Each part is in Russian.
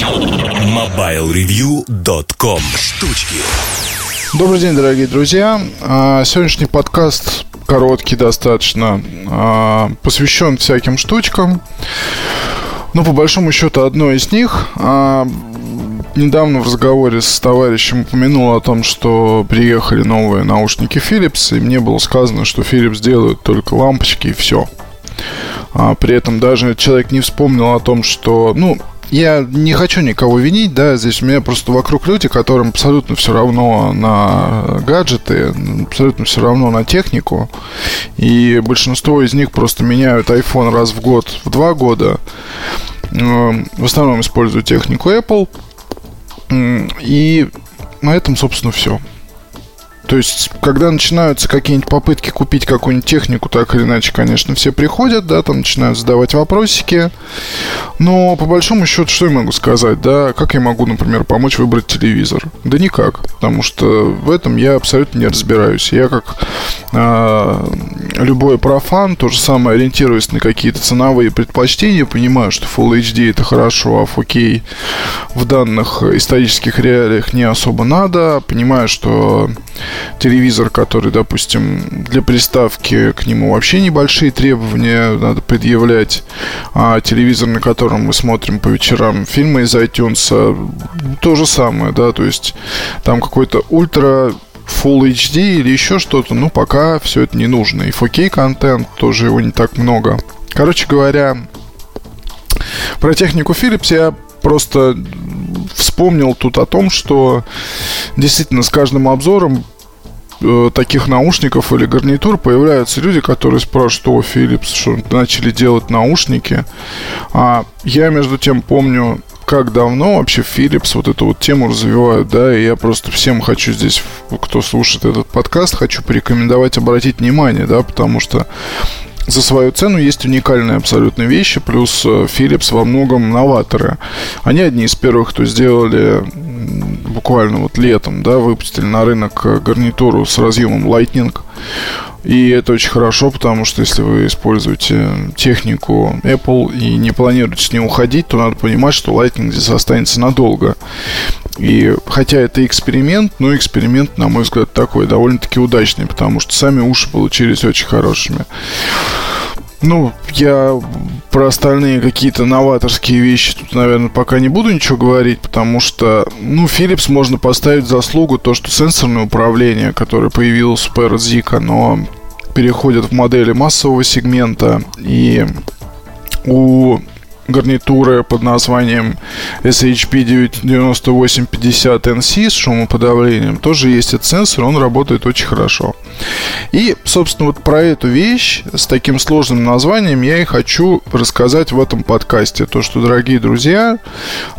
MobileReview.com Штучки Добрый день, дорогие друзья. А, сегодняшний подкаст короткий достаточно, а, посвящен всяким штучкам. Ну, по большому счету, одной из них а, недавно в разговоре с товарищем упомянул о том, что приехали новые наушники Philips, и мне было сказано, что Philips делают только лампочки и все. А при этом даже человек не вспомнил о том, что, ну, я не хочу никого винить, да, здесь у меня просто вокруг люди, которым абсолютно все равно на гаджеты, абсолютно все равно на технику, и большинство из них просто меняют iPhone раз в год, в два года, эм, в основном используют технику Apple, и на этом, собственно, все. То есть, когда начинаются какие-нибудь попытки купить какую-нибудь технику, так или иначе, конечно, все приходят, да, там начинают задавать вопросики. Но, по большому счету, что я могу сказать, да, как я могу, например, помочь выбрать телевизор? Да никак, потому что в этом я абсолютно не разбираюсь. Я как э, любой профан, то же самое ориентируюсь на какие-то ценовые предпочтения, понимаю, что Full HD это хорошо, а 4K в данных исторических реалиях не особо надо, понимаю, что телевизор, который, допустим, для приставки к нему вообще небольшие требования надо предъявлять, а телевизор, на котором мы смотрим по вечерам фильмы из iTunes, то же самое, да, то есть там какой-то ультра Full HD или еще что-то, ну, пока все это не нужно. И 4K контент, тоже его не так много. Короче говоря, про технику Philips я просто вспомнил тут о том, что действительно с каждым обзором э, таких наушников или гарнитур появляются люди, которые спрашивают, о, Philips, что начали делать наушники. А я, между тем, помню, как давно вообще Philips вот эту вот тему развивают, да, и я просто всем хочу здесь, кто слушает этот подкаст, хочу порекомендовать обратить внимание, да, потому что за свою цену есть уникальные абсолютно вещи, плюс э, Philips во многом новаторы. Они одни из первых, кто сделали буквально вот летом, да, выпустили на рынок э, гарнитуру с разъемом Lightning. И это очень хорошо, потому что если вы используете технику Apple и не планируете с ней уходить, то надо понимать, что Lightning здесь останется надолго. И хотя это эксперимент, но эксперимент, на мой взгляд, такой довольно-таки удачный, потому что сами уши получились очень хорошими. Ну, я про остальные какие-то новаторские вещи тут, наверное, пока не буду ничего говорить, потому что, ну, Philips можно поставить заслугу то, что сенсорное управление, которое появилось в PRZIC, оно переходит в модели массового сегмента, и у гарнитуры под названием SHP 9850NC с шумоподавлением. Тоже есть этот сенсор, он работает очень хорошо. И, собственно, вот про эту вещь с таким сложным названием я и хочу рассказать в этом подкасте. То, что, дорогие друзья,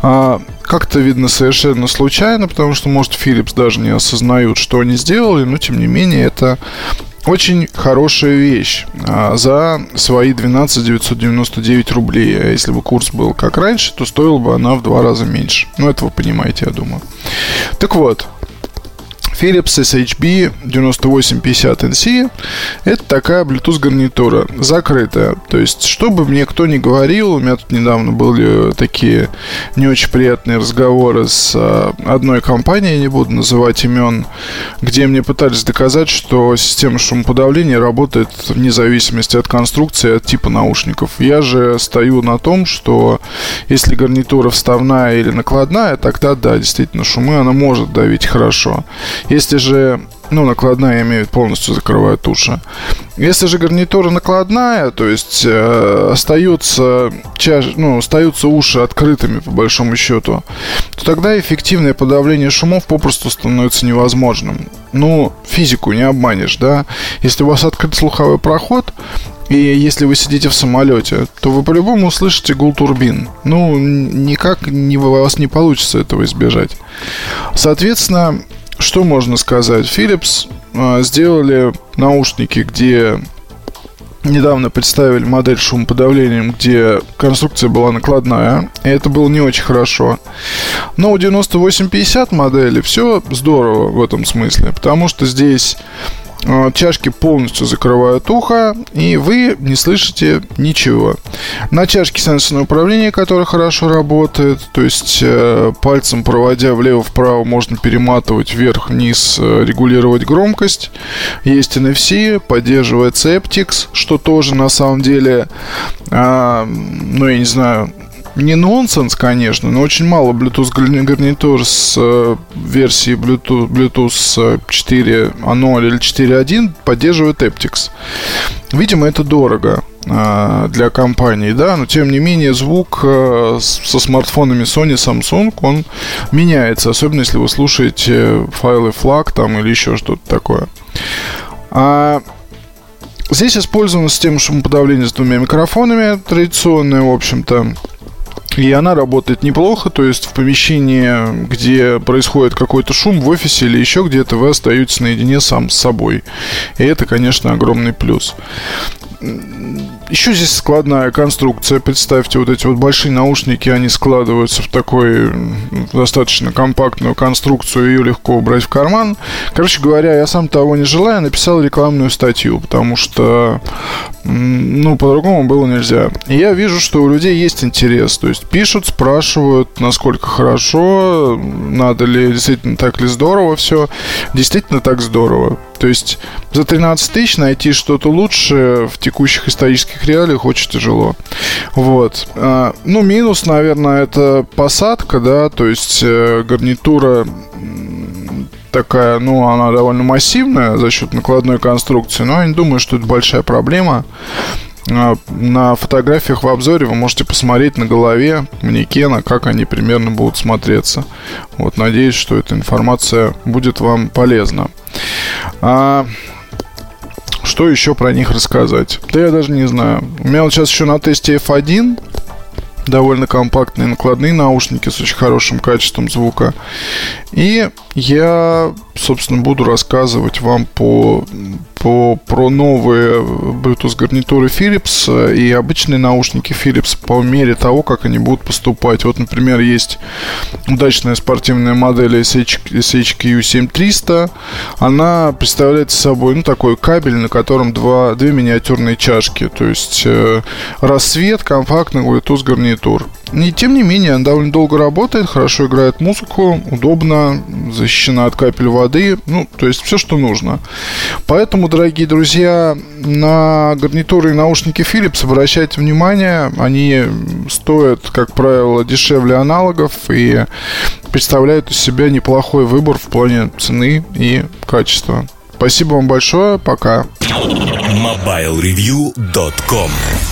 а, как-то видно совершенно случайно, потому что, может, Philips даже не осознают, что они сделали, но, тем не менее, это очень хорошая вещь а, за свои 12 999 рублей. А если бы курс был как раньше, то стоила бы она в два раза меньше. Ну, это вы понимаете, я думаю. Так вот, Philips SHB 9850NC это такая Bluetooth гарнитура, закрытая. То есть, чтобы мне кто ни говорил, у меня тут недавно были такие не очень приятные разговоры с а, одной компанией, не буду называть имен, где мне пытались доказать, что система шумоподавления работает вне зависимости от конструкции, от типа наушников. Я же стою на том, что если гарнитура вставная или накладная, тогда да, действительно, шумы она может давить хорошо. Если же ну, накладная, я имею в виду, полностью закрывает уши. Если же гарнитура накладная, то есть э, остаются, чаш, ну, остаются уши открытыми, по большому счету, то тогда эффективное подавление шумов попросту становится невозможным. Ну, физику не обманешь, да? Если у вас открыт слуховой проход, и если вы сидите в самолете, то вы по-любому услышите гул турбин. Ну, никак не, у вас не получится этого избежать. Соответственно, что можно сказать? Philips а, сделали наушники, где недавно представили модель шумоподавлением, где конструкция была накладная, и это было не очень хорошо. Но у 9850 модели все здорово в этом смысле, потому что здесь э, чашки полностью закрывают ухо, и вы не слышите ничего. На чашке сенсорное управление, которое хорошо работает, то есть э, пальцем проводя влево-вправо можно перематывать вверх-вниз, э, регулировать громкость. Есть NFC, поддерживается Aptix, что тоже на самом деле, ну я не знаю, не нонсенс, конечно, но очень мало Bluetooth гарнитур с э, версии Bluetooth, Bluetooth 4.0 или 4.1 поддерживает Aptix. Видимо, это дорого э, для компании, да, но тем не менее звук э, со смартфонами Sony, Samsung, он меняется, особенно если вы слушаете файлы FLAC там или еще что-то такое. А Здесь использована система шумоподавления с двумя микрофонами, традиционная, в общем-то. И она работает неплохо, то есть в помещении, где происходит какой-то шум в офисе или еще где-то, вы остаетесь наедине сам с собой. И это, конечно, огромный плюс. Еще здесь складная конструкция. Представьте, вот эти вот большие наушники, они складываются в такой достаточно компактную конструкцию, ее легко убрать в карман. Короче говоря, я сам того не желая, написал рекламную статью, потому что, ну, по-другому было нельзя. И я вижу, что у людей есть интерес. То есть пишут, спрашивают, насколько хорошо, надо ли, действительно так ли здорово все. Действительно так здорово. То есть за 13 тысяч найти что-то лучше в текущих исторических реалиях очень тяжело. Вот. А, ну, минус, наверное, это посадка, да, то есть э, гарнитура такая, ну, она довольно массивная за счет накладной конструкции, но я не думаю, что это большая проблема. А, на фотографиях в обзоре вы можете посмотреть на голове манекена, как они примерно будут смотреться. Вот, надеюсь, что эта информация будет вам полезна. А, что еще про них рассказать? Да я даже не знаю. У меня вот сейчас еще на тесте F1 довольно компактные накладные наушники с очень хорошим качеством звука. И я, собственно, буду рассказывать вам по, по, про новые Bluetooth гарнитуры Philips и обычные наушники Philips по мере того, как они будут поступать. Вот, например, есть удачная спортивная модель SH, SHQ7300. Она представляет собой ну, такой кабель, на котором два, две миниатюрные чашки. То есть э, рассвет компактный Bluetooth гарнитур. И тем не менее, она довольно долго работает, хорошо играет музыку, удобно, защищена от капель воды, ну, то есть все, что нужно. Поэтому, дорогие друзья, на гарнитуры и наушники Philips обращайте внимание, они стоят, как правило, дешевле аналогов и представляют из себя неплохой выбор в плане цены и качества. Спасибо вам большое, пока. MobileReview.com